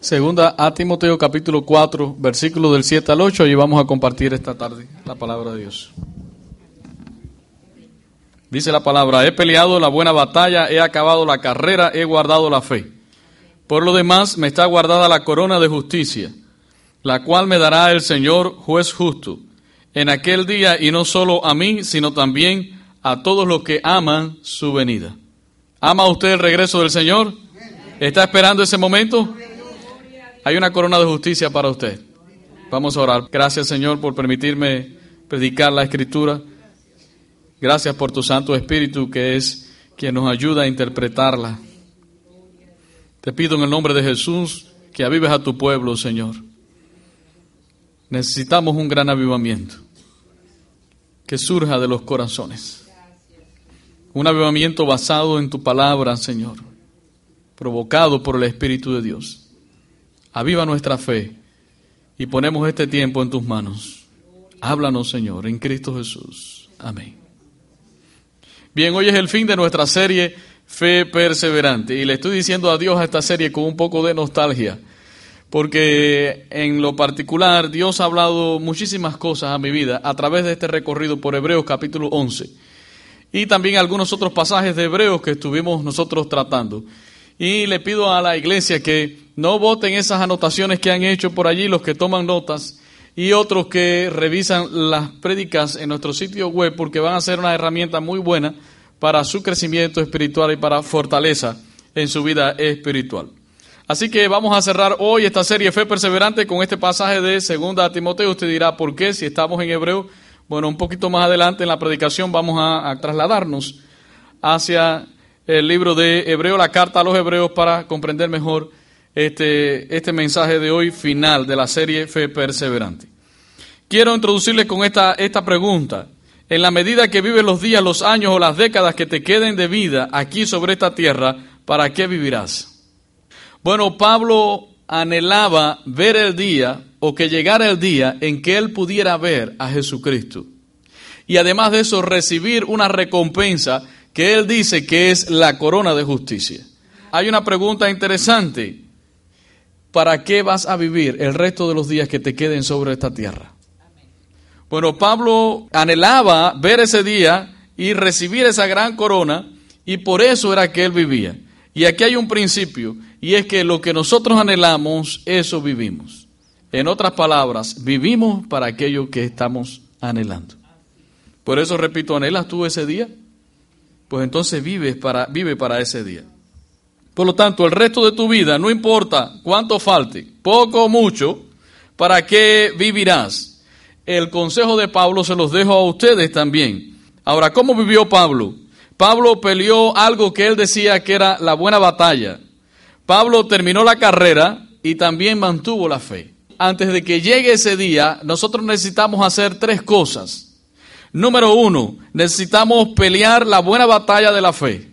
Segunda a Timoteo capítulo 4, versículo del 7 al 8, y vamos a compartir esta tarde la palabra de Dios. Dice la palabra, he peleado la buena batalla, he acabado la carrera, he guardado la fe. Por lo demás, me está guardada la corona de justicia, la cual me dará el Señor, juez justo, en aquel día, y no solo a mí, sino también a todos los que aman su venida. ¿Ama usted el regreso del Señor? ¿Está esperando ese momento? Hay una corona de justicia para usted. Vamos a orar. Gracias Señor por permitirme predicar la escritura. Gracias por tu Santo Espíritu que es quien nos ayuda a interpretarla. Te pido en el nombre de Jesús que avives a tu pueblo, Señor. Necesitamos un gran avivamiento que surja de los corazones. Un avivamiento basado en tu palabra, Señor, provocado por el Espíritu de Dios. Aviva nuestra fe y ponemos este tiempo en tus manos. Háblanos, Señor, en Cristo Jesús. Amén. Bien, hoy es el fin de nuestra serie Fe Perseverante y le estoy diciendo adiós a esta serie con un poco de nostalgia, porque en lo particular Dios ha hablado muchísimas cosas a mi vida a través de este recorrido por Hebreos capítulo 11 y también algunos otros pasajes de Hebreos que estuvimos nosotros tratando. Y le pido a la iglesia que no voten esas anotaciones que han hecho por allí los que toman notas y otros que revisan las prédicas en nuestro sitio web porque van a ser una herramienta muy buena para su crecimiento espiritual y para fortaleza en su vida espiritual. Así que vamos a cerrar hoy esta serie Fe Perseverante con este pasaje de 2 Timoteo. Usted dirá, ¿por qué? Si estamos en hebreo. Bueno, un poquito más adelante en la predicación vamos a, a trasladarnos hacia el libro de Hebreo, la carta a los Hebreos, para comprender mejor este, este mensaje de hoy final de la serie Fe Perseverante. Quiero introducirles con esta, esta pregunta. En la medida que vives los días, los años o las décadas que te queden de vida aquí sobre esta tierra, ¿para qué vivirás? Bueno, Pablo anhelaba ver el día o que llegara el día en que él pudiera ver a Jesucristo. Y además de eso, recibir una recompensa que él dice que es la corona de justicia. Hay una pregunta interesante. ¿Para qué vas a vivir el resto de los días que te queden sobre esta tierra? Bueno, Pablo anhelaba ver ese día y recibir esa gran corona y por eso era que él vivía. Y aquí hay un principio y es que lo que nosotros anhelamos, eso vivimos. En otras palabras, vivimos para aquello que estamos anhelando. Por eso repito, ¿anhelas tú ese día? Pues entonces para, vive para ese día. Por lo tanto, el resto de tu vida, no importa cuánto falte, poco o mucho, ¿para qué vivirás? El consejo de Pablo se los dejo a ustedes también. Ahora, ¿cómo vivió Pablo? Pablo peleó algo que él decía que era la buena batalla. Pablo terminó la carrera y también mantuvo la fe. Antes de que llegue ese día, nosotros necesitamos hacer tres cosas. Número uno, necesitamos pelear la buena batalla de la fe.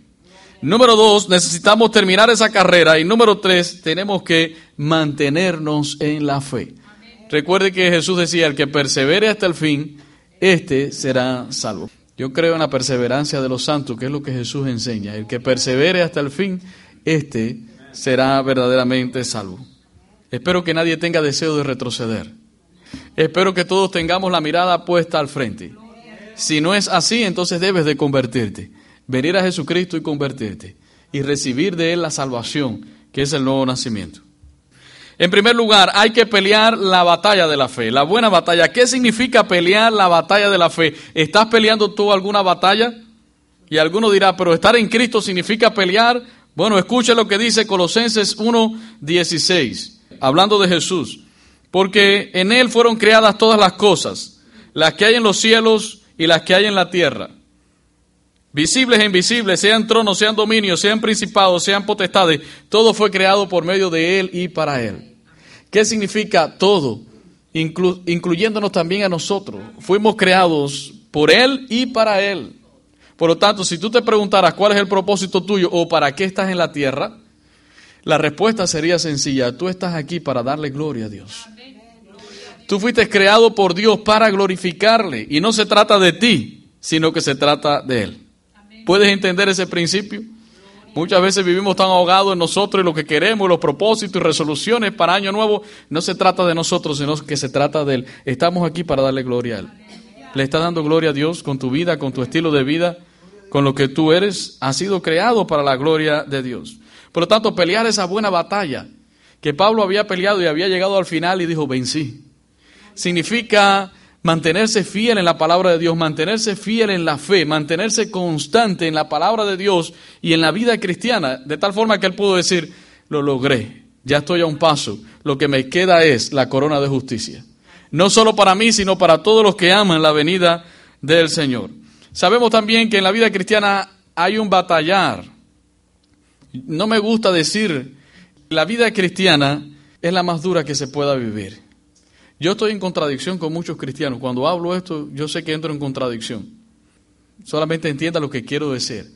Número dos, necesitamos terminar esa carrera. Y número tres, tenemos que mantenernos en la fe. Recuerde que Jesús decía, el que persevere hasta el fin, este será salvo. Yo creo en la perseverancia de los santos, que es lo que Jesús enseña. El que persevere hasta el fin, este será verdaderamente salvo. Espero que nadie tenga deseo de retroceder. Espero que todos tengamos la mirada puesta al frente. Si no es así, entonces debes de convertirte, venir a Jesucristo y convertirte y recibir de Él la salvación, que es el nuevo nacimiento. En primer lugar, hay que pelear la batalla de la fe, la buena batalla. ¿Qué significa pelear la batalla de la fe? ¿Estás peleando tú alguna batalla? Y alguno dirá, pero estar en Cristo significa pelear. Bueno, escuche lo que dice Colosenses 1:16, hablando de Jesús. Porque en Él fueron creadas todas las cosas, las que hay en los cielos y las que hay en la tierra, visibles e invisibles, sean tronos, sean dominios, sean principados, sean potestades, todo fue creado por medio de Él y para Él. ¿Qué significa todo? incluyéndonos también a nosotros. Fuimos creados por Él y para Él. Por lo tanto, si tú te preguntaras cuál es el propósito tuyo o para qué estás en la tierra, la respuesta sería sencilla. Tú estás aquí para darle gloria a Dios. Tú fuiste creado por Dios para glorificarle y no se trata de ti, sino que se trata de Él. ¿Puedes entender ese principio? Muchas veces vivimos tan ahogados en nosotros y lo que queremos, los propósitos y resoluciones para Año Nuevo. No se trata de nosotros, sino que se trata de Él. Estamos aquí para darle gloria a Él. Le estás dando gloria a Dios con tu vida, con tu estilo de vida, con lo que tú eres. Has sido creado para la gloria de Dios. Por lo tanto, pelear esa buena batalla que Pablo había peleado y había llegado al final y dijo, vencí. Significa mantenerse fiel en la palabra de Dios, mantenerse fiel en la fe, mantenerse constante en la palabra de Dios y en la vida cristiana, de tal forma que él pudo decir, lo logré, ya estoy a un paso, lo que me queda es la corona de justicia. No solo para mí, sino para todos los que aman la venida del Señor. Sabemos también que en la vida cristiana hay un batallar. No me gusta decir, la vida cristiana es la más dura que se pueda vivir. Yo estoy en contradicción con muchos cristianos. Cuando hablo esto, yo sé que entro en contradicción. Solamente entienda lo que quiero decir.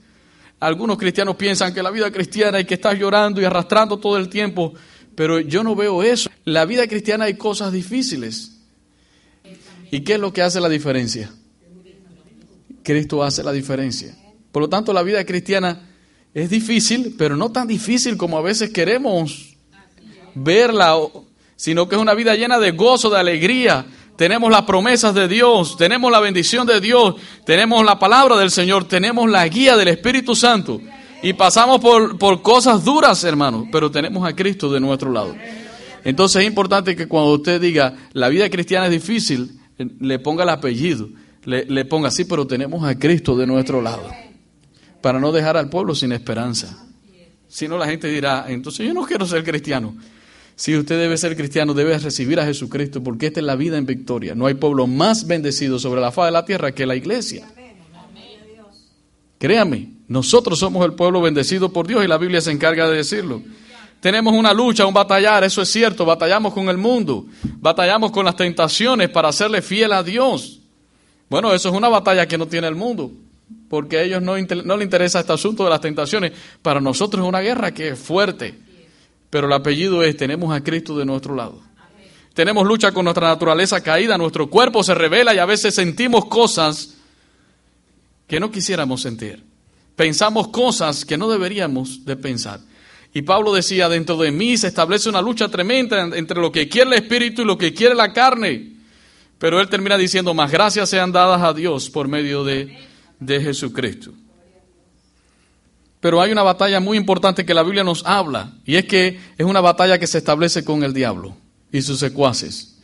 Algunos cristianos piensan que la vida cristiana hay que estar llorando y arrastrando todo el tiempo, pero yo no veo eso. La vida cristiana hay cosas difíciles. ¿Y qué es lo que hace la diferencia? Cristo hace la diferencia. Por lo tanto, la vida cristiana es difícil, pero no tan difícil como a veces queremos verla sino que es una vida llena de gozo, de alegría. Tenemos las promesas de Dios, tenemos la bendición de Dios, tenemos la palabra del Señor, tenemos la guía del Espíritu Santo. Y pasamos por, por cosas duras, hermanos, pero tenemos a Cristo de nuestro lado. Entonces es importante que cuando usted diga, la vida cristiana es difícil, le ponga el apellido, le, le ponga así, pero tenemos a Cristo de nuestro lado, para no dejar al pueblo sin esperanza. Si no, la gente dirá, entonces yo no quiero ser cristiano. Si usted debe ser cristiano, debe recibir a Jesucristo, porque esta es la vida en victoria. No hay pueblo más bendecido sobre la faz de la tierra que la iglesia. Créame, nosotros somos el pueblo bendecido por Dios y la Biblia se encarga de decirlo. Tenemos una lucha, un batallar, eso es cierto, batallamos con el mundo, batallamos con las tentaciones para hacerle fiel a Dios. Bueno, eso es una batalla que no tiene el mundo, porque a ellos no, no les interesa este asunto de las tentaciones. Para nosotros es una guerra que es fuerte. Pero el apellido es, tenemos a Cristo de nuestro lado. Tenemos lucha con nuestra naturaleza caída, nuestro cuerpo se revela y a veces sentimos cosas que no quisiéramos sentir. Pensamos cosas que no deberíamos de pensar. Y Pablo decía, dentro de mí se establece una lucha tremenda entre lo que quiere el espíritu y lo que quiere la carne. Pero él termina diciendo, más gracias sean dadas a Dios por medio de, de Jesucristo. Pero hay una batalla muy importante que la Biblia nos habla, y es que es una batalla que se establece con el diablo y sus secuaces.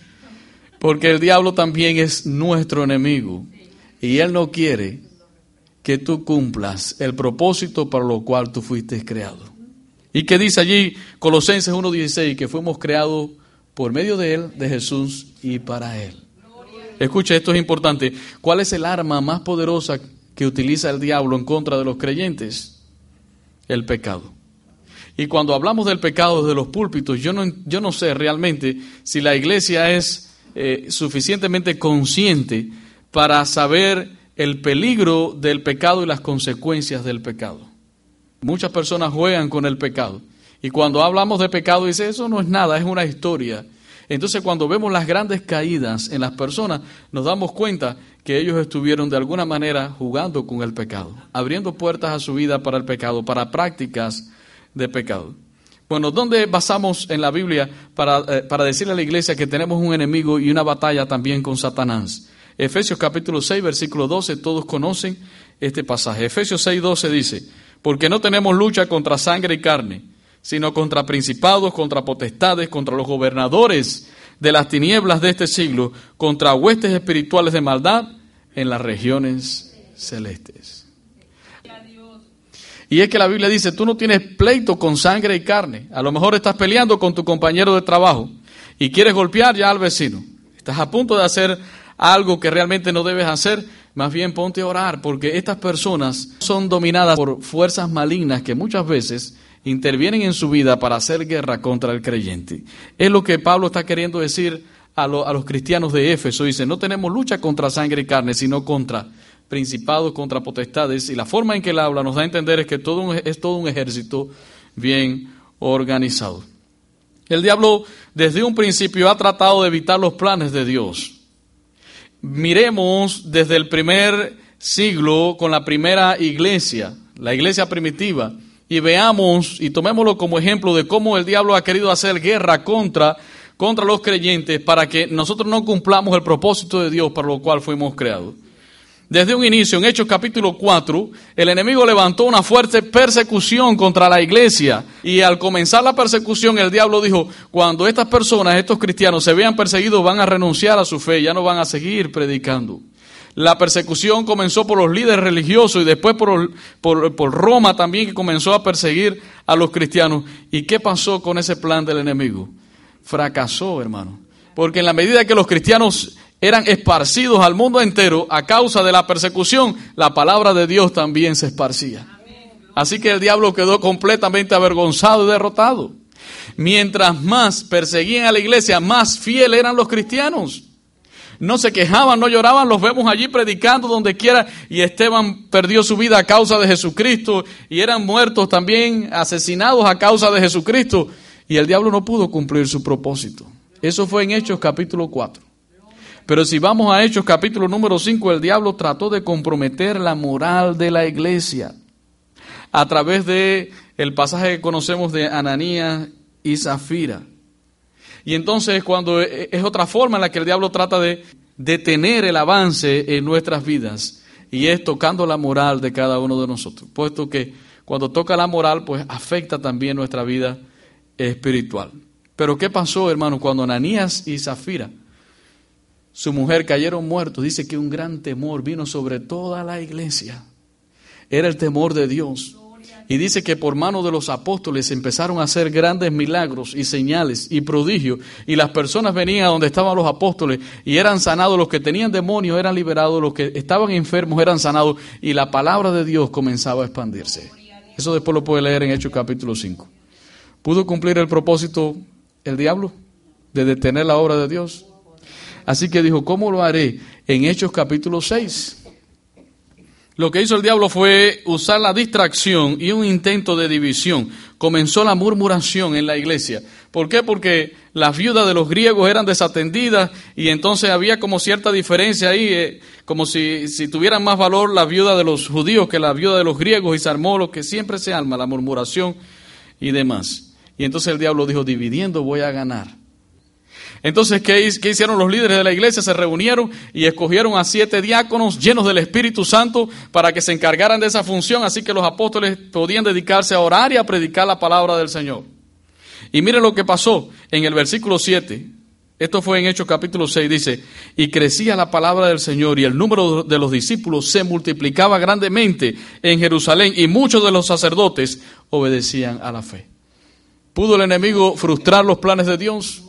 Porque el diablo también es nuestro enemigo, y él no quiere que tú cumplas el propósito para lo cual tú fuiste creado. Y que dice allí Colosenses 1.16 que fuimos creados por medio de Él, de Jesús y para Él. Escucha, esto es importante. ¿Cuál es el arma más poderosa que utiliza el diablo en contra de los creyentes? El pecado. Y cuando hablamos del pecado desde los púlpitos, yo no, yo no sé realmente si la iglesia es eh, suficientemente consciente para saber el peligro del pecado y las consecuencias del pecado. Muchas personas juegan con el pecado. Y cuando hablamos de pecado, dice, eso no es nada, es una historia. Entonces cuando vemos las grandes caídas en las personas, nos damos cuenta que ellos estuvieron de alguna manera jugando con el pecado, abriendo puertas a su vida para el pecado, para prácticas de pecado. Bueno, ¿dónde basamos en la Biblia para, eh, para decirle a la iglesia que tenemos un enemigo y una batalla también con Satanás? Efesios capítulo 6, versículo 12, todos conocen este pasaje. Efesios 6, 12 dice, porque no tenemos lucha contra sangre y carne, sino contra principados, contra potestades, contra los gobernadores de las tinieblas de este siglo, contra huestes espirituales de maldad en las regiones celestes. Y es que la Biblia dice, tú no tienes pleito con sangre y carne. A lo mejor estás peleando con tu compañero de trabajo y quieres golpear ya al vecino. Estás a punto de hacer algo que realmente no debes hacer. Más bien ponte a orar porque estas personas son dominadas por fuerzas malignas que muchas veces intervienen en su vida para hacer guerra contra el creyente. Es lo que Pablo está queriendo decir a, los cristianos de Éfeso. Dice, no tenemos lucha contra sangre y carne, sino contra principados, contra potestades. Y la forma en que él habla nos da a entender es que todo es todo un ejército bien organizado. El diablo desde un principio ha tratado de evitar los planes de Dios. Miremos desde el primer siglo con la primera iglesia, la iglesia primitiva y veamos y tomémoslo como ejemplo de cómo el diablo ha querido hacer guerra contra, contra los creyentes para que nosotros no cumplamos el propósito de Dios para lo cual fuimos creados. Desde un inicio, en Hechos capítulo 4, el enemigo levantó una fuerte persecución contra la iglesia. Y al comenzar la persecución, el diablo dijo, cuando estas personas, estos cristianos, se vean perseguidos, van a renunciar a su fe, ya no van a seguir predicando. La persecución comenzó por los líderes religiosos y después por, por, Roma también que comenzó a perseguir a los cristianos. ¿Y qué pasó con ese plan del enemigo? Fracasó, hermano. Porque en la medida que los cristianos eran esparcidos al mundo entero a causa de la persecución, la palabra de Dios también se esparcía. Así que el diablo quedó completamente avergonzado y derrotado. Mientras más perseguían a la iglesia, más fieles eran los cristianos no se quejaban, no lloraban, los vemos allí predicando donde quiera y Esteban perdió su vida a causa de Jesucristo y eran muertos también, asesinados a causa de Jesucristo y el diablo no pudo cumplir su propósito. Eso fue en Hechos capítulo 4. Pero si vamos a Hechos capítulo número 5, el diablo trató de comprometer la moral de la iglesia a través de el pasaje que conocemos de Ananías y Zafira. Y entonces cuando e, e, es otra forma en la que el diablo trata de detener el avance en nuestras vidas y es tocando la moral de cada uno de nosotros, puesto que cuando toca la moral pues afecta también nuestra vida espiritual. Pero ¿qué pasó, hermano, cuando Ananías y Zafira, su mujer, cayeron muertos? Dice que un gran temor vino sobre toda la iglesia. Era el temor de Dios. Y dice que por mano de los apóstoles empezaron a hacer grandes milagros y señales y prodigios. Y las personas venían a donde estaban los apóstoles y eran sanados. Los que tenían demonios eran liberados. Los que estaban enfermos eran sanados. Y la palabra de Dios comenzaba a expandirse. Eso después lo puede leer en Hechos capítulo 5. ¿Pudo cumplir el propósito el diablo de detener la obra de Dios? Así que dijo, ¿cómo lo haré? En Hechos capítulo 6. Lo que hizo el diablo fue usar la distracción y un intento de división. Comenzó la murmuración en la iglesia. ¿Por qué? Porque las viudas de los griegos eran desatendidas y entonces había como cierta diferencia ahí, eh, como si, si, tuvieran más valor las viudas de los judíos que las viudas de los griegos y se armó lo que siempre se arma, la murmuración y demás. Y entonces el diablo dijo, dividiendo voy a ganar. Entonces, ¿qué, hicieron los líderes de la iglesia? Se reunieron y escogieron a siete diáconos llenos del Espíritu Santo para que se encargaran de esa función, así que los apóstoles podían dedicarse a orar y a predicar la palabra del Señor. Y miren lo que pasó en el versículo 7. Esto fue en Hechos capítulo 6, dice, y crecía la palabra del Señor y el número de los discípulos se multiplicaba grandemente en Jerusalén y muchos de los sacerdotes obedecían a la fe. ¿Pudo el enemigo frustrar los planes de Dios?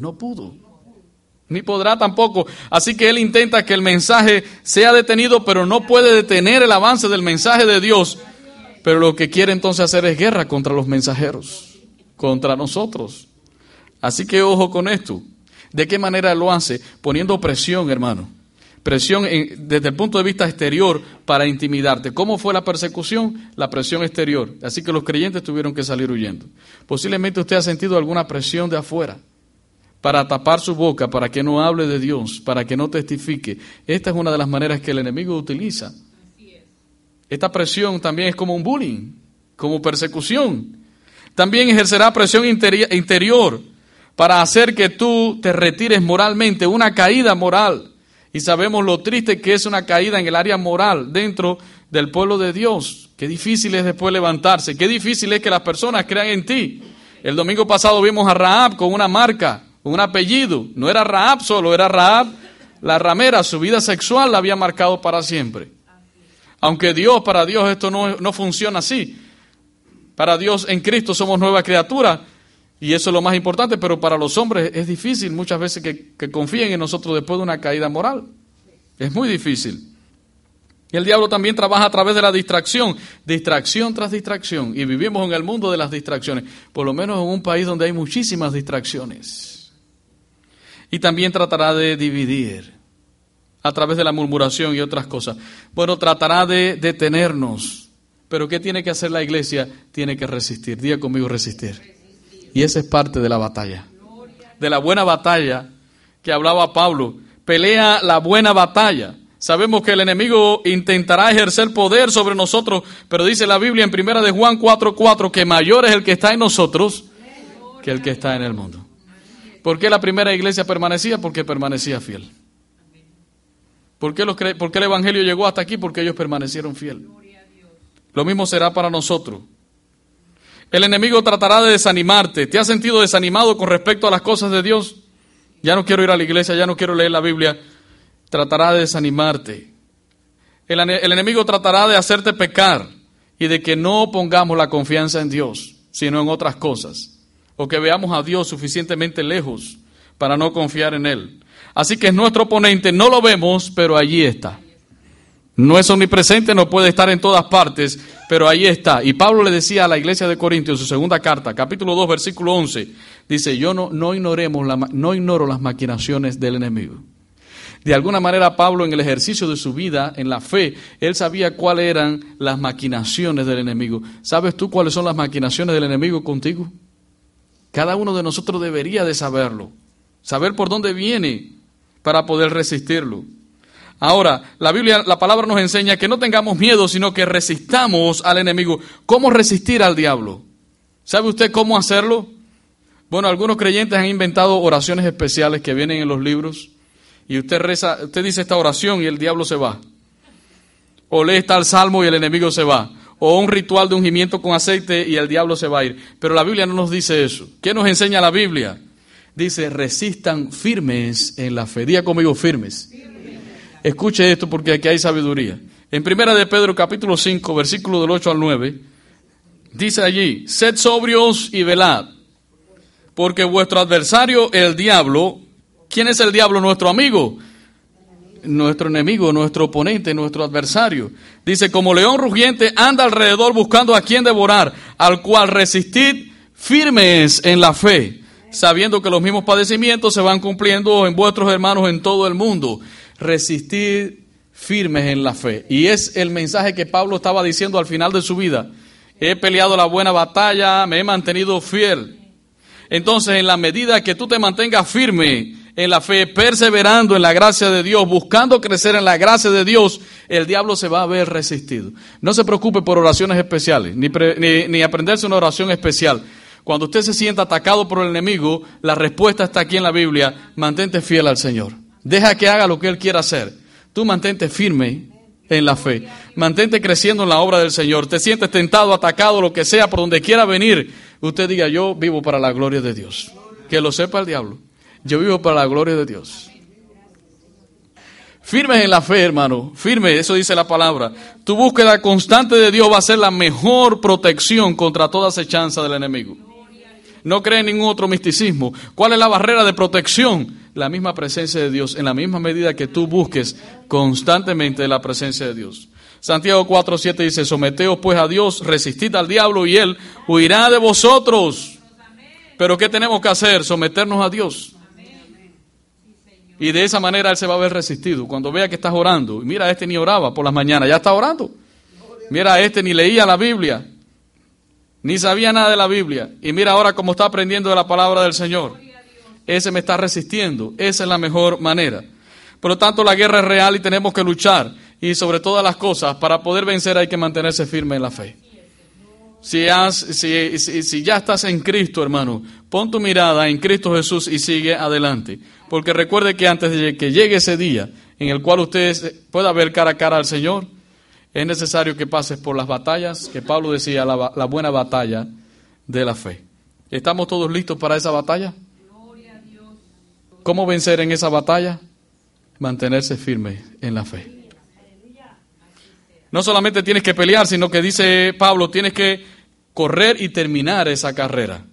No pudo. Ni podrá tampoco. Así que él intenta que el mensaje sea detenido, pero no puede detener el avance del mensaje de Dios. Pero lo que quiere entonces hacer es guerra contra los mensajeros, contra nosotros. Así que ojo con esto. ¿De qué manera lo hace? Poniendo presión, hermano. Presión desde el punto de vista exterior para intimidarte. ¿Cómo fue la persecución? La presión exterior. Así que los creyentes tuvieron que salir huyendo. Posiblemente usted ha sentido alguna presión de afuera para tapar su boca, para que no hable de Dios, para que no testifique. Esta es una de las maneras que el enemigo utiliza. Esta presión también es como un bullying, como persecución. También ejercerá presión interior para hacer que tú te retires moralmente, una caída moral. Y sabemos lo triste que es una caída en el área moral dentro del pueblo de Dios. Qué difícil es después levantarse, qué difícil es que las personas crean en ti. El domingo pasado vimos a Raab con una marca un apellido. No era Raab solo, era Raab la ramera. Su vida sexual la había marcado para siempre. Aunque Dios, para Dios esto no, no funciona así. Para Dios en Cristo somos nueva criatura y eso es lo más importante, pero para los hombres es difícil muchas veces que, que confíen en nosotros después de una caída moral. Es muy difícil. Y el diablo también trabaja a través de la distracción, distracción tras distracción. Y vivimos en el mundo de las distracciones, por lo menos en un país donde hay muchísimas distracciones y también tratará de dividir a través de la murmuración y otras cosas. Bueno, tratará de detenernos. Pero ¿qué tiene que hacer la iglesia? Tiene que resistir. Diga conmigo resistir. Y esa es parte de la batalla. De la buena batalla que hablaba Pablo. Pelea la buena batalla. Sabemos que el enemigo intentará ejercer poder sobre nosotros, pero dice la Biblia en primera de Juan 4:4 que mayor es el que está en nosotros que el que está en el mundo. ¿Por qué la primera iglesia permanecía? Porque permanecía fiel. ¿Por qué, los ¿Por qué el Evangelio llegó hasta aquí? Porque ellos permanecieron fiel. Lo mismo será para nosotros. El enemigo tratará de desanimarte. ¿Te has sentido desanimado con respecto a las cosas de Dios? Ya no quiero ir a la iglesia, ya no quiero leer la Biblia. Tratará de desanimarte. El, el enemigo tratará de hacerte pecar y de que no pongamos la confianza en Dios, sino en otras cosas. O que veamos a Dios suficientemente lejos para no confiar en Él. Así que es nuestro oponente, no lo vemos, pero allí está. No es omnipresente, no puede estar en todas partes, pero ahí está. Y Pablo le decía a la iglesia de Corintios, en su segunda carta, capítulo 2, versículo 11, dice, yo no, no, ignoremos la, no ignoro las maquinaciones del enemigo. De alguna manera Pablo en el ejercicio de su vida, en la fe, él sabía cuáles eran las maquinaciones del enemigo. ¿Sabes tú cuáles son las maquinaciones del enemigo contigo? Cada uno de nosotros debería de saberlo, saber por dónde viene para poder resistirlo. Ahora, la Biblia, la palabra nos enseña que no tengamos miedo, sino que resistamos al enemigo. ¿Cómo resistir al diablo? ¿Sabe usted cómo hacerlo? Bueno, algunos creyentes han inventado oraciones especiales que vienen en los libros y usted reza, usted dice esta oración y el diablo se va. O lee tal salmo y el enemigo se va. O un ritual de ungimiento con aceite y el diablo se va a ir. Pero la Biblia no nos dice eso. ¿Qué nos enseña la Biblia? Dice, resistan firmes en la fe. Día conmigo, firmes. Escuche esto porque aquí hay sabiduría. En primera de Pedro capítulo 5, versículo del 8 al 9, dice allí, sed sobrios y velad, porque vuestro adversario, el diablo, ¿quién es el diablo? Nuestro amigo, nuestro enemigo, nuestro oponente, nuestro adversario. Dice, como león rugiente, anda alrededor buscando a quien devorar, al cual resistid firmes en la fe, sabiendo que los mismos padecimientos se van cumpliendo en vuestros hermanos en todo el mundo resistir firmes en la fe. Y es el mensaje que Pablo estaba diciendo al final de su vida. He peleado la buena batalla, me he mantenido fiel. Entonces, en la medida que tú te mantengas firme en la fe, perseverando en la gracia de Dios, buscando crecer en la gracia de Dios, el diablo se va a ver resistido. No se preocupe por oraciones especiales, ni, ni, ni aprenderse una oración especial. Cuando usted se sienta atacado por el enemigo, la respuesta está aquí en la Biblia, mantente fiel al Señor. Deja que haga lo que Él quiera hacer. Tú mantente firme en la fe. Mantente creciendo en la obra del Señor. Te sientes tentado, atacado, lo que sea, por donde quiera venir. Usted diga, yo vivo para la gloria de Dios. Que lo sepa el diablo. Yo vivo para la gloria de Dios. Firme en la fe, hermano. Firme, eso dice la palabra. Tu búsqueda constante de Dios va a ser la mejor protección contra toda acechanza del enemigo. No cree en ningún otro misticismo. ¿Cuál es la barrera de protección? la misma presencia de Dios en la misma medida que tú busques constantemente la presencia de Dios. Santiago 4.7 dice, someteos pues a Dios, resistid al diablo y él huirá de vosotros. Pero ¿qué tenemos que hacer? Someternos a Dios. Y de esa manera él se va a ver resistido. Cuando vea que estás orando, mira, este ni oraba por las mañanas, ya está orando. Mira, este ni leía la Biblia, ni sabía nada de la Biblia. Y mira ahora cómo está aprendiendo de la palabra del Señor ese me está resistiendo. Esa es la mejor manera. Por lo tanto, la guerra es real y tenemos que luchar. Y sobre todas las cosas, para poder vencer hay que mantenerse firme en la fe. Si, si, ya estás en Cristo, hermano, pon tu mirada en Cristo Jesús y sigue adelante. Porque recuerde que antes de que llegue ese día en el cual usted pueda ver cara a cara al Señor, es necesario que pases por las batallas, que Pablo decía, la, la buena batalla de la fe. ¿Estamos todos listos para esa batalla? ¿Cómo vencer en esa batalla? Mantenerse firme en la fe. No solamente tienes que pelear, sino que dice Pablo, tienes que correr y terminar esa carrera.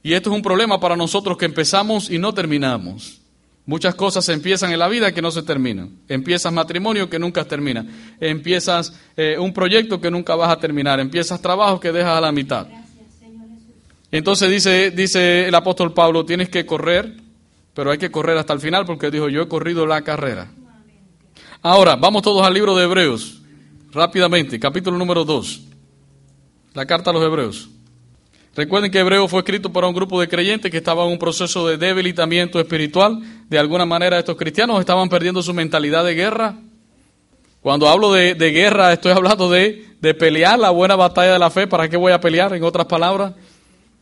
Y esto es un problema para nosotros que empezamos y no terminamos. Muchas cosas empiezan en la vida que no se terminan. Empiezas matrimonio que nunca termina. Empiezas eh, un proyecto que nunca vas a terminar. Empiezas trabajo que dejas a la mitad. Entonces dice, dice el apóstol Pablo, tienes que correr, pero hay que correr hasta el final porque dijo, yo he corrido la carrera. Ahora, vamos todos al libro de Hebreos, rápidamente, capítulo número 2, la carta a los Hebreos. Recuerden que Hebreo fue escrito para un grupo de creyentes que estaban en un proceso de debilitamiento espiritual. De alguna manera estos cristianos estaban perdiendo su mentalidad de guerra. Cuando hablo de, guerra, estoy hablando de, de pelear la buena batalla de la fe. ¿Para qué voy a pelear? En otras palabras,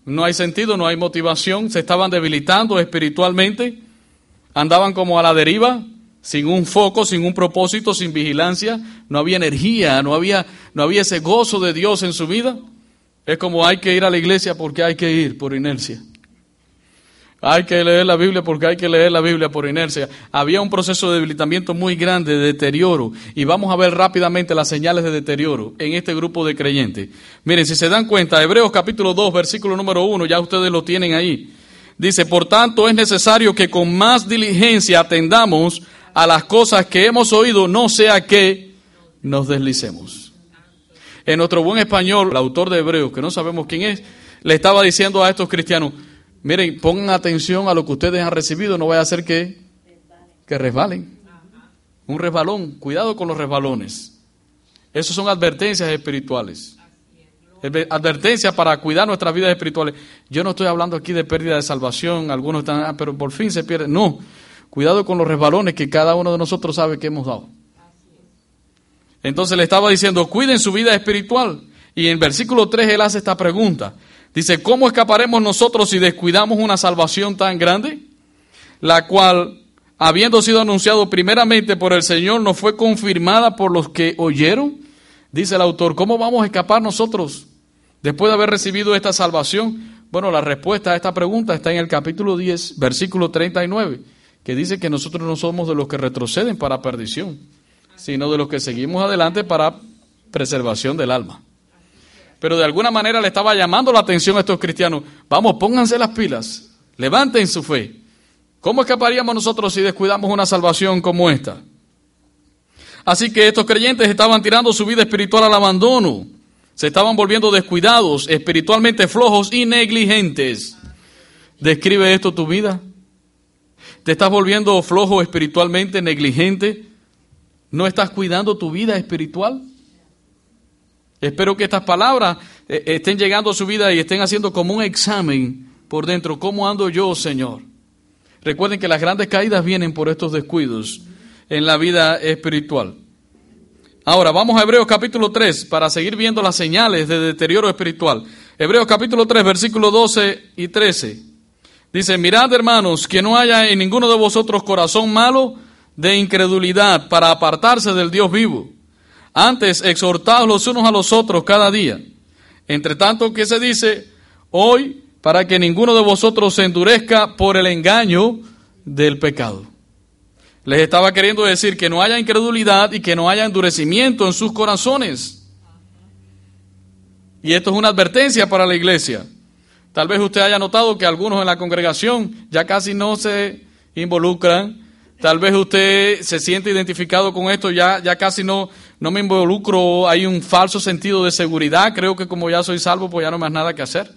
no hay sentido, no hay motivación. Se estaban debilitando espiritualmente. Andaban como a la deriva, sin un foco, sin un propósito, sin vigilancia. No había energía, no había, no había ese gozo de Dios en su vida. Es como hay que ir a la iglesia porque hay que ir por inercia. Hay que leer la Biblia porque hay que leer la Biblia por inercia. Había un proceso de debilitamiento muy grande, de deterioro. Y vamos a ver rápidamente las señales de deterioro en este grupo de creyentes. Miren, si se dan cuenta, Hebreos capítulo 2, versículo número 1, ya ustedes lo tienen ahí. Dice, por tanto es necesario que con más diligencia atendamos a las cosas que hemos oído, no sea que nos deslicemos. En nuestro buen español, el autor de Hebreos, que no sabemos quién es, le estaba diciendo a estos cristianos, Miren, pongan atención a lo que ustedes han recibido, no vaya a ser que, que resbalen. Un resbalón, cuidado con los resbalones. Esas son advertencias espirituales. Advertencias para cuidar nuestras vidas espirituales. Yo no estoy hablando aquí de pérdida de salvación, algunos están, ah, pero por fin se pierde. No, cuidado con los resbalones que cada uno de nosotros sabe que hemos dado. Entonces le estaba diciendo, cuiden su vida espiritual. Y en versículo 3 él hace esta pregunta. Dice, ¿cómo escaparemos nosotros si descuidamos una salvación tan grande? La cual, habiendo sido anunciado primeramente por el Señor, no fue confirmada por los que oyeron. Dice el autor, ¿cómo vamos a escapar nosotros después de haber recibido esta salvación? Bueno, la respuesta a esta pregunta está en el capítulo 10, versículo 39, que dice que nosotros no somos de los que retroceden para perdición, sino de los que seguimos adelante para preservación del alma pero de alguna manera le estaba llamando la atención a estos cristianos. Vamos, pónganse las pilas, levanten su fe. ¿Cómo escaparíamos nosotros si descuidamos una salvación como esta? Así que estos creyentes estaban tirando su vida espiritual al abandono, se estaban volviendo descuidados, espiritualmente flojos y negligentes. ¿Describe esto tu vida? ¿Te estás volviendo flojo espiritualmente, negligente? ¿No estás cuidando tu vida espiritual? Espero que estas palabras eh, estén llegando a su vida y estén haciendo como un examen por dentro. ¿Cómo ando yo, Señor? Recuerden que las grandes caídas vienen por estos descuidos en la vida espiritual. Ahora, vamos a Hebreos capítulo 3 para seguir viendo las señales de deterioro espiritual. Hebreos capítulo 3, versículos 12 y 13. Dice, mirad hermanos, que no haya en ninguno de vosotros corazón malo de incredulidad para apartarse del Dios vivo antes, exhortados los unos a los otros cada día. Entre tanto que se dice, hoy, para que ninguno de vosotros se endurezca por el engaño del pecado. Les estaba queriendo decir que no haya incredulidad y que no haya endurecimiento en sus corazones. Y esto es una advertencia para la iglesia. Tal vez usted haya notado que algunos en la congregación ya casi no se involucran Tal vez usted se siente identificado con esto, ya, ya casi no, no me involucro, hay un falso sentido de seguridad, creo que como ya soy salvo, pues ya no hay más nada que hacer.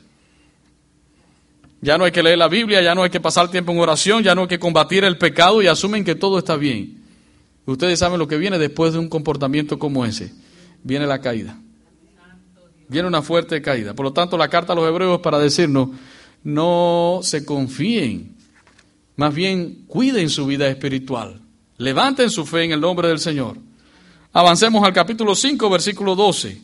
Ya no hay que leer la Biblia, ya no hay que pasar tiempo en oración, ya no hay que combatir el pecado y asumen que todo está bien. Ustedes saben lo que viene después de un comportamiento como ese. Viene la caída. Viene una fuerte caída. Por lo tanto, la carta a los hebreos para decirnos, no se confíen más bien, cuiden su vida espiritual. Levanten su fe en el nombre del Señor. Avancemos al capítulo 5, versículo 12.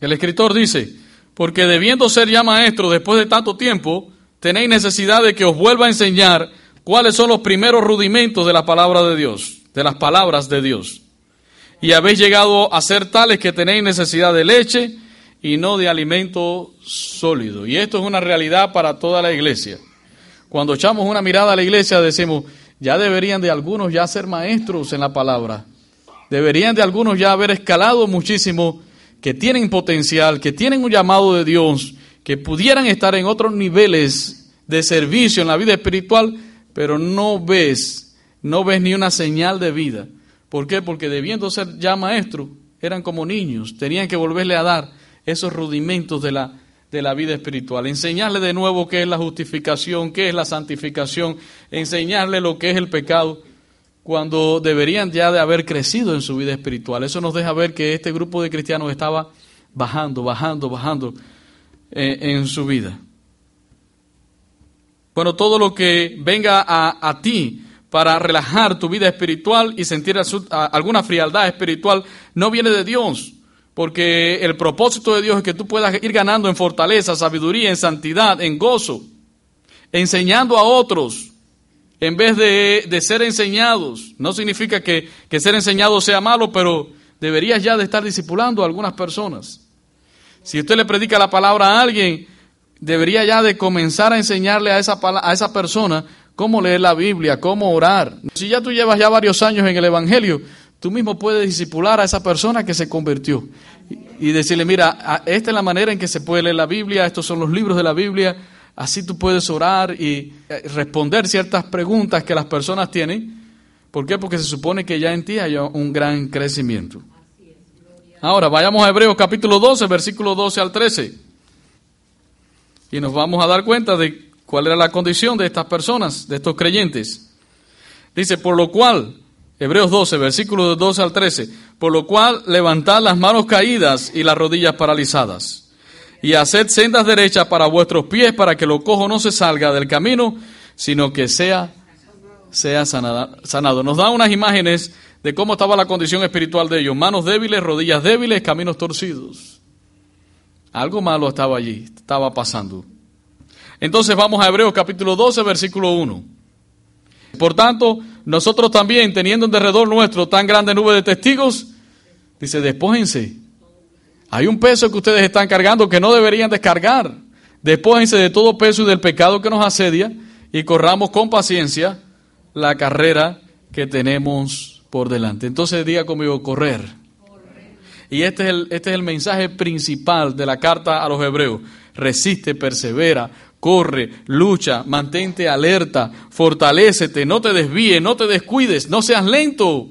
El escritor dice, porque debiendo ser ya maestro después de tanto tiempo, tenéis necesidad de que os vuelva a enseñar cuáles son los primeros rudimentos de la palabra de Dios, de las palabras de Dios. Y habéis llegado a ser tales que tenéis necesidad de leche y no de alimento sólido. Y esto es una realidad para toda la iglesia. Cuando echamos una mirada a la iglesia decimos, ya deberían de algunos ya ser maestros en la palabra. Deberían de algunos ya haber escalado muchísimo, que tienen potencial, que tienen un llamado de Dios, que pudieran estar en otros niveles de servicio en la vida espiritual, pero no ves, no ves ni una señal de vida. ¿Por qué? Porque debiendo ser ya maestros, eran como niños, tenían que volverle a dar esos rudimentos de la de la vida espiritual. Enseñarle de nuevo qué es la justificación, qué es la santificación, enseñarle lo que es el pecado, cuando deberían ya de haber crecido en su vida espiritual. Eso nos deja ver que este grupo de cristianos estaba bajando, bajando, bajando eh, en su vida. Bueno, todo lo que venga a, a ti para relajar tu vida espiritual y sentir alguna frialdad espiritual no viene de Dios, porque el propósito de Dios es que tú puedas ir ganando en fortaleza, sabiduría, en santidad, en gozo, enseñando a otros en vez de, ser enseñados. No significa que, que ser enseñado sea malo, pero deberías ya de estar discipulando a algunas personas. Si usted le predica la palabra a alguien, debería ya de comenzar a enseñarle a esa, a esa persona cómo leer la Biblia, cómo orar. Si ya tú llevas ya varios años en el Evangelio, tú mismo puedes discipular a esa persona que se convirtió y decirle, mira, esta es la manera en que se puede leer la Biblia, estos son los libros de la Biblia, así tú puedes orar y eh, responder ciertas preguntas que las personas tienen. ¿Por qué? Porque se supone que ya en ti hay un gran crecimiento. Ahora, vayamos a Hebreos capítulo 12, versículo 12 al 13. Y nos vamos a dar cuenta de cuál era la condición de estas personas, de estos creyentes. Dice, por lo cual, Hebreos 12, versículos 12 al 13, por lo cual levantad las manos caídas y las rodillas paralizadas, y haced sendas derechas para vuestros pies, para que lo cojo no se salga del camino, sino que sea, sea sanado. Nos da unas imágenes de cómo estaba la condición espiritual de ellos, manos débiles, rodillas débiles, caminos torcidos. Algo malo estaba allí, estaba pasando. Entonces vamos a Hebreos capítulo 12, versículo 1. Por tanto, nosotros también, teniendo en derredor nuestro tan grande nube de testigos, dice, despójense. Hay un peso que ustedes están cargando que no deberían descargar. Despójense de todo peso y del pecado que nos asedia y corramos con paciencia la carrera que tenemos por delante. Entonces diga conmigo, correr. Y este es, el, este es el mensaje principal de la carta a los hebreos. Resiste, persevera, corre, lucha, mantente alerta, fortalécete, no te desvíes, no te descuides, no seas lento.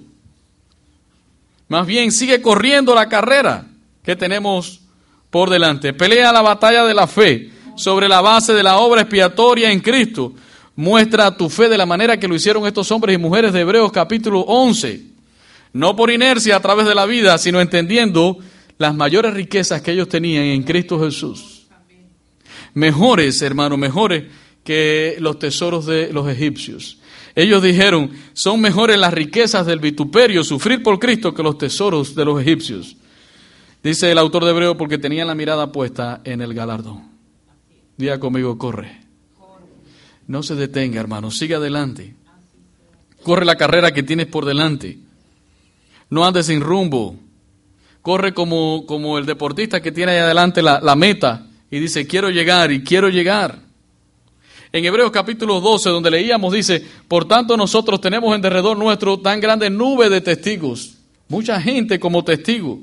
Más bien, sigue corriendo la carrera que tenemos por delante. Pelea la batalla de la fe sobre la base de la obra expiatoria en Cristo. Muestra tu fe de la manera que lo hicieron estos hombres y mujeres de Hebreos capítulo 11. No por inercia a través de la vida, sino entendiendo las mayores riquezas que ellos tenían en Cristo Jesús mejores, hermano, mejores que los tesoros de los egipcios. Ellos dijeron, son mejores las riquezas del vituperio, sufrir por Cristo, que los tesoros de los egipcios. Dice el autor de Hebreo, porque tenían la mirada puesta en el galardón. Diga conmigo, corre. No se detenga, hermano, sigue adelante. Corre la carrera que tienes por delante. No andes sin rumbo. Corre como, como el deportista que tiene ahí adelante la, la meta y dice, quiero llegar y quiero llegar. En Hebreos capítulo 12, donde leíamos, dice, por tanto nosotros tenemos en derredor nuestro tan grande nube de testigos. Mucha gente como testigo.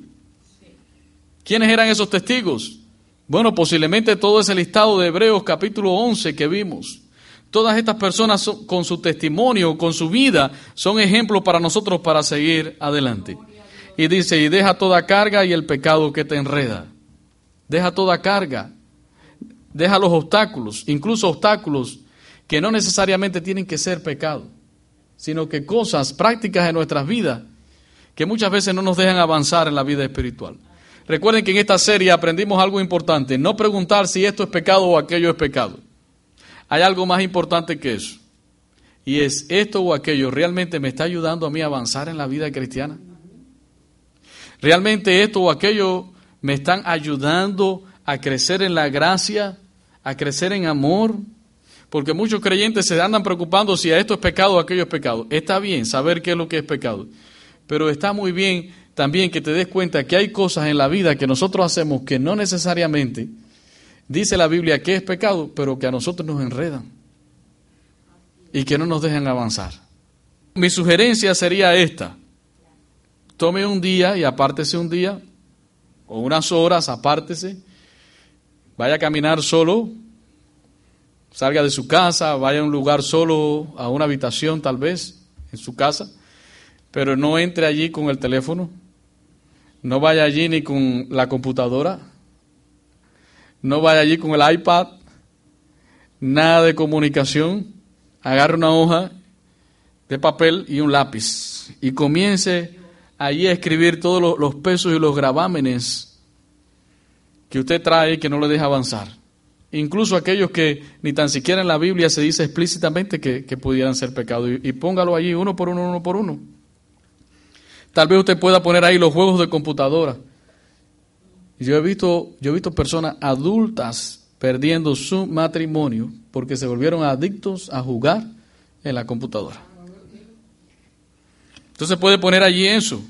¿Quiénes eran esos testigos? Bueno, posiblemente todo ese listado de Hebreos capítulo 11 que vimos. Todas estas personas con su testimonio, con su vida, son ejemplos para nosotros para seguir adelante. Y dice, y deja toda carga y el pecado que te enreda. Deja toda carga. Deja los obstáculos, incluso obstáculos que no necesariamente tienen que ser pecado, sino que cosas prácticas de nuestras vidas que muchas veces no nos dejan avanzar en la vida espiritual. Recuerden que en esta serie aprendimos algo importante, no preguntar si esto es pecado o aquello es pecado. Hay algo más importante que eso. Y es esto o aquello realmente me está ayudando a mí a avanzar en la vida cristiana. Realmente esto o aquello me están ayudando a crecer en la gracia, a crecer en amor, porque muchos creyentes se andan preocupando si esto es pecado o aquello es pecado. Está bien saber qué es lo que es pecado, pero está muy bien también que te des cuenta que hay cosas en la vida que nosotros hacemos que no necesariamente dice la Biblia que es pecado, pero que a nosotros nos enredan y que no nos dejan avanzar. Mi sugerencia sería esta. Tome un día y apártese un día o unas horas, apártese, vaya a caminar solo, salga de su casa, vaya a un lugar solo, a una habitación tal vez, en su casa, pero no entre allí con el teléfono, no vaya allí ni con la computadora, no vaya allí con el iPad, nada de comunicación, agarre una hoja de papel y un lápiz. Y comience allí a escribir todos los, pesos y los gravámenes que usted trae que no le deja avanzar. incluso aquellos que ni tan siquiera en la Biblia se dice explícitamente que, pudieran ser pecados. Y, y, póngalo allí uno por uno, uno por uno. Tal vez usted pueda poner ahí los juegos de computadora. Yo he visto, yo he visto personas adultas perdiendo su matrimonio porque se volvieron adictos a jugar en la computadora. Entonces puede poner allí eso,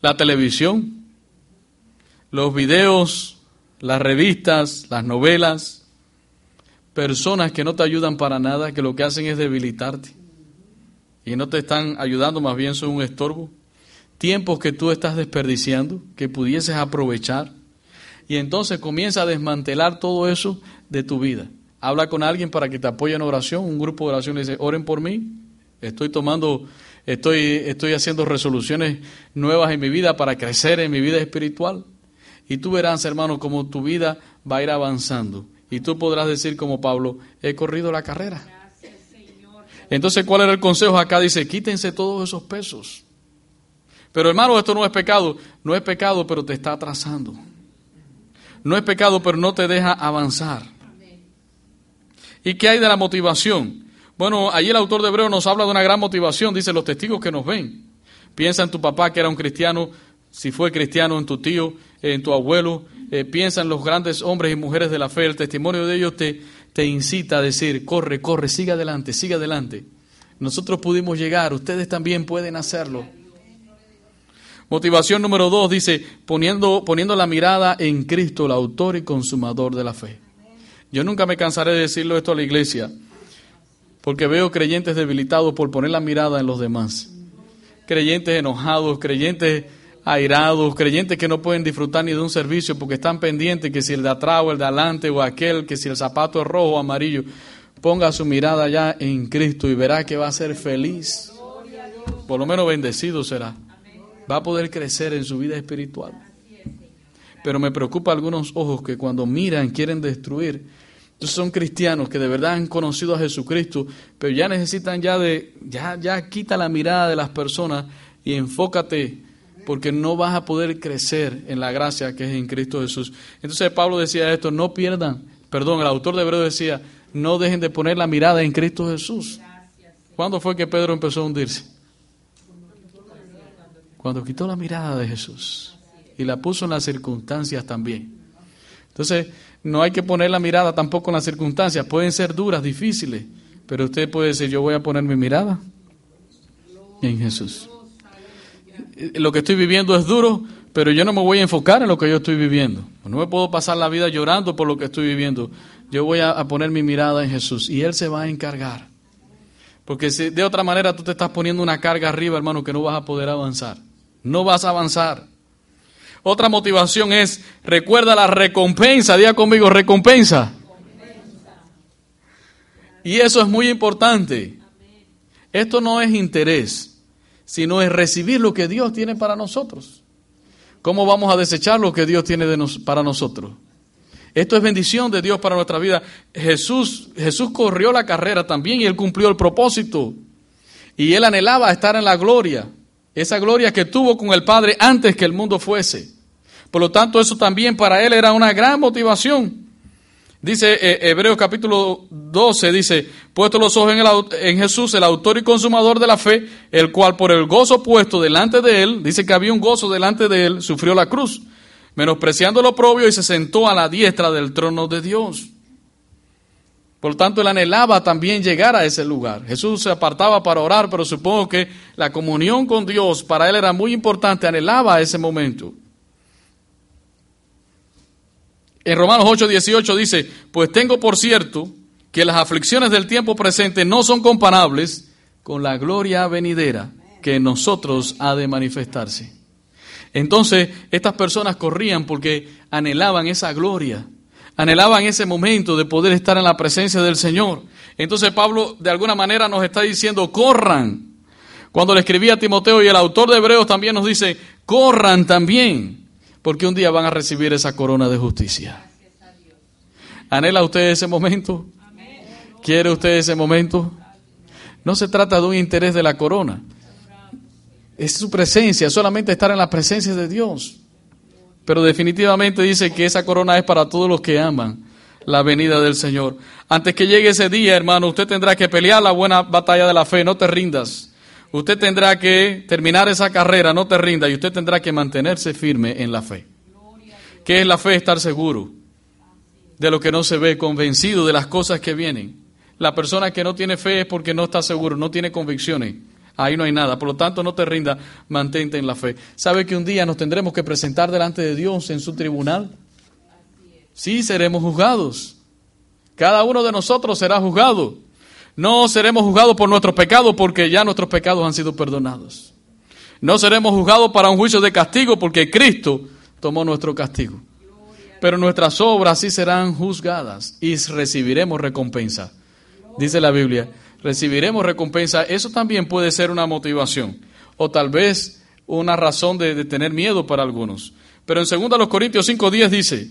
la televisión, los videos, las revistas, las novelas, personas que no te ayudan para nada, que lo que hacen es debilitarte y no te están ayudando, más bien son un estorbo. Tiempos que tú estás desperdiciando, que pudieses aprovechar. Y entonces comienza a desmantelar todo eso de tu vida. Habla con alguien para que te apoye en oración, un grupo de oración, y dice, oren por mí, estoy tomando, estoy, estoy haciendo resoluciones nuevas en mi vida para crecer en mi vida espiritual. Y tú verás, hermano, cómo tu vida va a ir avanzando. Y tú podrás decir como Pablo, he corrido la carrera. Entonces, ¿cuál era el consejo acá? Dice, quítense todos esos pesos. Pero hermano, esto no es pecado. No es pecado, pero te está atrasando. No es pecado, pero no te deja avanzar. ¿Y qué hay de la motivación? Bueno, allí el autor de Hebreo nos habla de una gran motivación, dice los testigos que nos ven. Piensa en tu papá que era un cristiano, si fue cristiano, en tu tío, en tu abuelo. Eh, piensa en los grandes hombres y mujeres de la fe. El testimonio de ellos te, te incita a decir, corre, corre, siga adelante, siga adelante. Nosotros pudimos llegar, ustedes también pueden hacerlo. Motivación número dos dice, poniendo, poniendo la mirada en Cristo, el autor y consumador de la fe. Yo nunca me cansaré de decirlo esto a la iglesia, porque veo creyentes debilitados por poner la mirada en los demás. Creyentes enojados, creyentes airados, creyentes que no pueden disfrutar ni de un servicio porque están pendientes que si el de atrás o el de adelante o aquel, que si el zapato es rojo o amarillo, ponga su mirada ya en Cristo y verá que va a ser feliz. Por lo menos bendecido será. Va a poder crecer en su vida espiritual. Pero me preocupa algunos ojos que cuando miran quieren destruir. Entonces son cristianos que de verdad han conocido a Jesucristo, pero ya necesitan ya de, ya, ya quita la mirada de las personas y enfócate, porque no vas a poder crecer en la gracia que es en Cristo Jesús. Entonces Pablo decía esto, no pierdan, perdón, el autor de Hebreo decía, no dejen de poner la mirada en Cristo Jesús. ¿Cuándo fue que Pedro empezó a hundirse? Cuando quitó la mirada de Jesús y la puso en las circunstancias también. Entonces, no hay que poner la mirada tampoco en las circunstancias. Pueden ser duras, difíciles, pero usted puede decir, yo voy a poner mi mirada en Jesús. Lo que estoy viviendo es duro, pero yo no me voy a enfocar en lo que yo estoy viviendo. No me puedo pasar la vida llorando por lo que estoy viviendo. Yo voy a, poner mi mirada en Jesús y Él se va a encargar. Porque si de otra manera tú te estás poniendo una carga arriba, hermano, que no vas a poder avanzar. No vas a avanzar. Otra motivación es, recuerda la recompensa, diga conmigo, recompensa. Y eso es muy importante. Esto no es interés, sino es recibir lo que Dios tiene para nosotros. ¿Cómo vamos a desechar lo que Dios tiene para nosotros? Esto es bendición de Dios para nuestra vida. Jesús, Jesús corrió la carrera también y él cumplió el propósito. Y él anhelaba estar en la gloria esa gloria que tuvo con el Padre antes que el mundo fuese. Por lo tanto, eso también para él era una gran motivación. Dice eh, Hebreos capítulo 12, dice, puesto los ojos en, en, Jesús, el autor y consumador de la fe, el cual por el gozo puesto delante de él, dice que había un gozo delante de él, sufrió la cruz, menospreciando lo propio y se sentó a la diestra del trono de Dios. Por tanto, él anhelaba también llegar a ese lugar. Jesús se apartaba para orar, pero supongo que la comunión con Dios para él era muy importante, anhelaba ese momento. En Romanos 8, 18 dice, pues tengo por cierto que las aflicciones del tiempo presente no son comparables con la gloria venidera que en nosotros ha de manifestarse. Entonces, estas personas corrían porque anhelaban esa gloria anhelaban ese momento de poder estar en la presencia del Señor. Entonces Pablo de alguna manera nos está diciendo, corran. Cuando le escribía a Timoteo y el autor de Hebreos también nos dice, corran también, porque un día van a recibir esa corona de justicia. ¿Anhela usted ese momento? ¿Quiere usted ese momento? No se trata de un interés de la corona. Es su presencia, solamente estar en la presencia de Dios. Pero definitivamente dice que esa corona es para todos los que aman la venida del Señor. Antes que llegue ese día, hermano, usted tendrá que pelear la buena batalla de la fe, no te rindas. Usted tendrá que terminar esa carrera, no te rindas, y usted tendrá que mantenerse firme en la fe. ¿Qué es la fe? Estar seguro de lo que no se ve, convencido de las cosas que vienen. La persona que no tiene fe es porque no está seguro, no tiene convicciones. Ahí no hay nada. Por lo tanto, no te rinda, mantente en la fe. ¿Sabe que un día nos tendremos que presentar delante de Dios en su tribunal? Sí, seremos juzgados. Cada uno de nosotros será juzgado. No seremos juzgados por nuestros pecados porque ya nuestros pecados han sido perdonados. No seremos juzgados para un juicio de castigo porque Cristo tomó nuestro castigo. Pero nuestras obras sí serán juzgadas y recibiremos recompensa. Dice la Biblia, recibiremos recompensa. Eso también puede ser una motivación o tal vez una razón de, tener miedo para algunos. Pero en 2 Corintios 5.10 dice,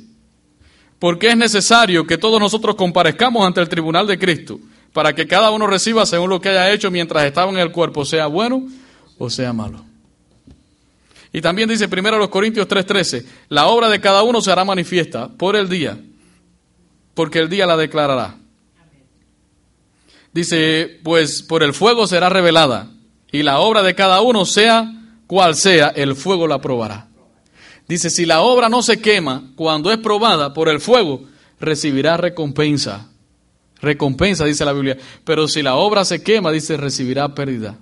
porque es necesario que todos nosotros comparezcamos ante el tribunal de Cristo para que cada uno reciba según lo que haya hecho mientras estaba en el cuerpo, sea bueno o sea malo. Y también dice primero los Corintios 3:13, la obra de cada uno será manifiesta por el día, porque el día la declarará. Dice, pues por el fuego será revelada, y la obra de cada uno sea cual sea, el fuego la probará. Dice, si la obra no se quema cuando es probada por el fuego, recibirá recompensa. Recompensa, dice la Biblia. Pero si la obra se quema, dice, recibirá pérdida.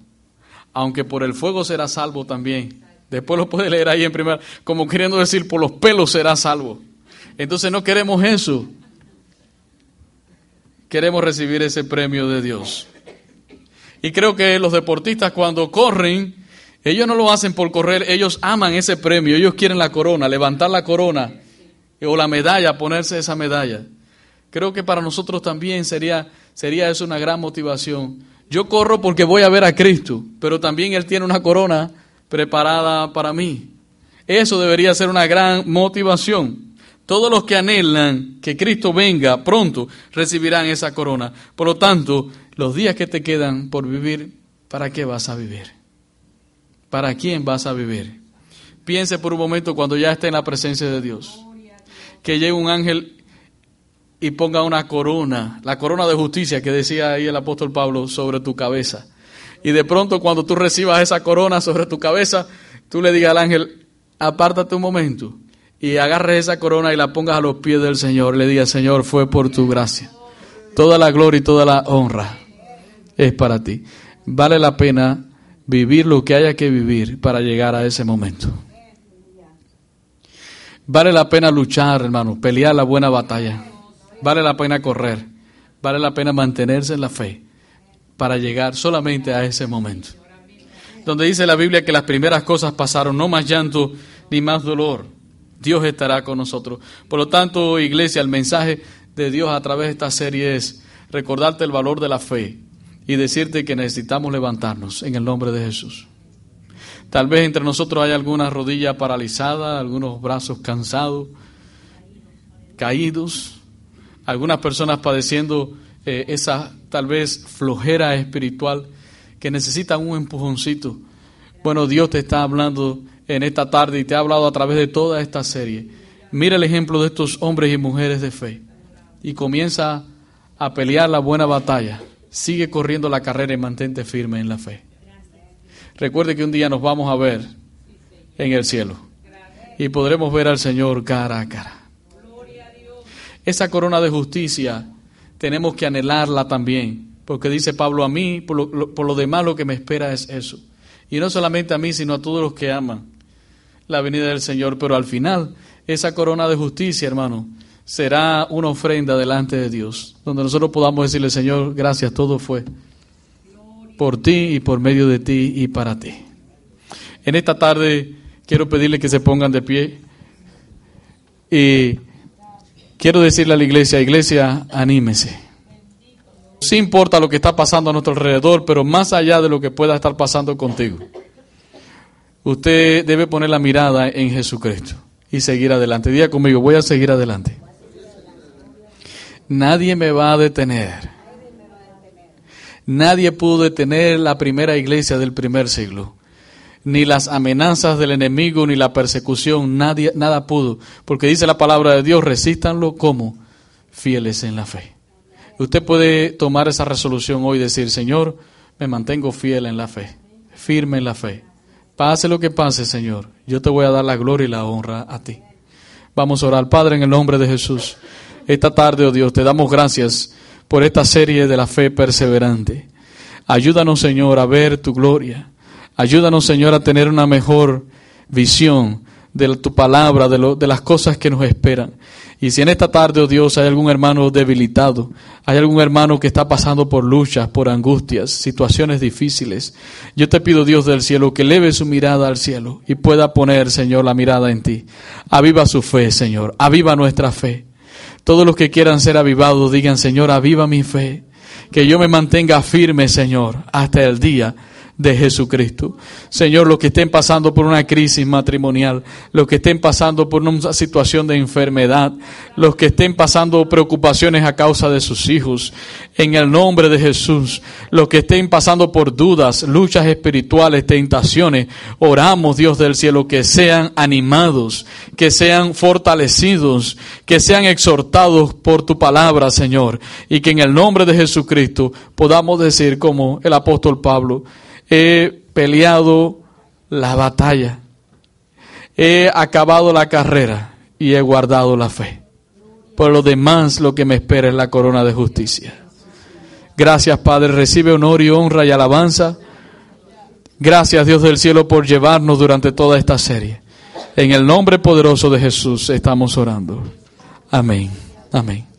Aunque por el fuego será salvo también. Después lo puede leer ahí en primera, como queriendo decir, por los pelos será salvo. Entonces no queremos eso. Queremos recibir ese premio de Dios. Y creo que los deportistas cuando corren, ellos no lo hacen por correr, ellos aman ese premio, ellos quieren la corona, levantar la corona o la medalla, ponerse esa medalla. Creo que para nosotros también sería, sería eso una gran motivación. Yo corro porque voy a ver a Cristo, pero también Él tiene una corona preparada para mí. Eso debería ser una gran motivación. Todos los que anhelan que Cristo venga pronto recibirán esa corona. Por lo tanto, los días que te quedan por vivir, ¿para qué vas a vivir? ¿Para quién vas a vivir? Piense por un momento cuando ya esté en la presencia de Dios. Que llegue un ángel y ponga una corona, la corona de justicia que decía ahí el apóstol Pablo sobre tu cabeza y de pronto cuando tú recibas esa corona sobre tu cabeza, tú le digas al ángel, apártate un momento y agarres esa corona y la pongas a los pies del Señor. Le digas, Señor, fue por tu gracia. Toda la gloria y toda la honra es para ti. Vale la pena vivir lo que haya que vivir para llegar a ese momento. Vale la pena luchar, hermano, pelear la buena batalla. Vale la pena correr. Vale la pena mantenerse en la fe para llegar solamente a ese momento. Donde dice la Biblia que las primeras cosas pasaron, no más llanto ni más dolor. Dios estará con nosotros. Por lo tanto, iglesia, el mensaje de Dios a través de esta serie es recordarte el valor de la fe y decirte que necesitamos levantarnos en el nombre de Jesús. Tal vez entre nosotros hay alguna rodilla paralizada, algunos brazos cansados, caídos, algunas personas padeciendo eh, esa tal vez flojera espiritual que necesitan un empujoncito. Bueno, Dios te está hablando en esta tarde y te ha hablado a través de toda esta serie. Mira el ejemplo de estos hombres y mujeres de fe y comienza a pelear la buena batalla. Sigue corriendo la carrera y mantente firme en la fe. Recuerde que un día nos vamos a ver en el cielo y podremos ver al Señor cara a cara. Esa corona de justicia tenemos que anhelarla también, porque dice Pablo, a mí, por lo, demás lo que me espera es eso. Y no solamente a mí, sino a todos los que aman la venida del Señor, pero al final esa corona de justicia, hermano, será una ofrenda delante de Dios, donde nosotros podamos decirle, Señor, gracias, todo fue por ti y por medio de ti y para ti. En esta tarde quiero pedirle que se pongan de pie y Quiero decirle a la iglesia, iglesia, anímese. Sí importa lo que está pasando a nuestro alrededor, pero más allá de lo que pueda estar pasando contigo, usted debe poner la mirada en Jesucristo y seguir adelante. Diga conmigo, voy a seguir adelante. Nadie me va a detener. Nadie pudo detener la primera iglesia del primer siglo ni las amenazas del enemigo, ni la persecución, nadie, nada pudo. Porque dice la palabra de Dios, resístanlo como fieles en la fe. Usted puede tomar esa resolución hoy y decir, Señor, me mantengo fiel en la fe, firme en la fe. Pase lo que pase, Señor, yo te voy a dar la gloria y la honra a ti. Vamos a orar, Padre, en el nombre de Jesús. Esta tarde, oh Dios, te damos gracias por esta serie de la fe perseverante. Ayúdanos, Señor, a ver tu gloria. Ayúdanos, Señor, a tener una mejor visión de tu palabra, de, de las cosas que nos esperan. Y si en esta tarde, oh Dios, hay algún hermano debilitado, hay algún hermano que está pasando por luchas, por angustias, situaciones difíciles, yo te pido, Dios del cielo, que eleve su mirada al cielo y pueda poner, Señor, la mirada en ti. Aviva su fe, Señor, aviva nuestra fe. Todos los que quieran ser avivados, digan, Señor, aviva mi fe. Que yo me mantenga firme, Señor, hasta el día de Jesucristo. Señor, los que estén pasando por una crisis matrimonial, los que estén pasando por una situación de enfermedad, los que estén pasando preocupaciones a causa de sus hijos, en el nombre de Jesús, los que estén pasando por dudas, luchas espirituales, tentaciones, oramos, Dios del cielo, que sean animados, que sean fortalecidos, que sean exhortados por tu palabra, Señor, y que en el nombre de Jesucristo podamos decir como el apóstol Pablo, he peleado la batalla, he acabado la carrera y he guardado la fe. Por lo demás, lo que me espera es la corona de justicia. Gracias, Padre. Recibe honor y honra y alabanza. Gracias, Dios del cielo, por llevarnos durante toda esta serie. En el nombre poderoso de Jesús estamos orando. Amén. Amén.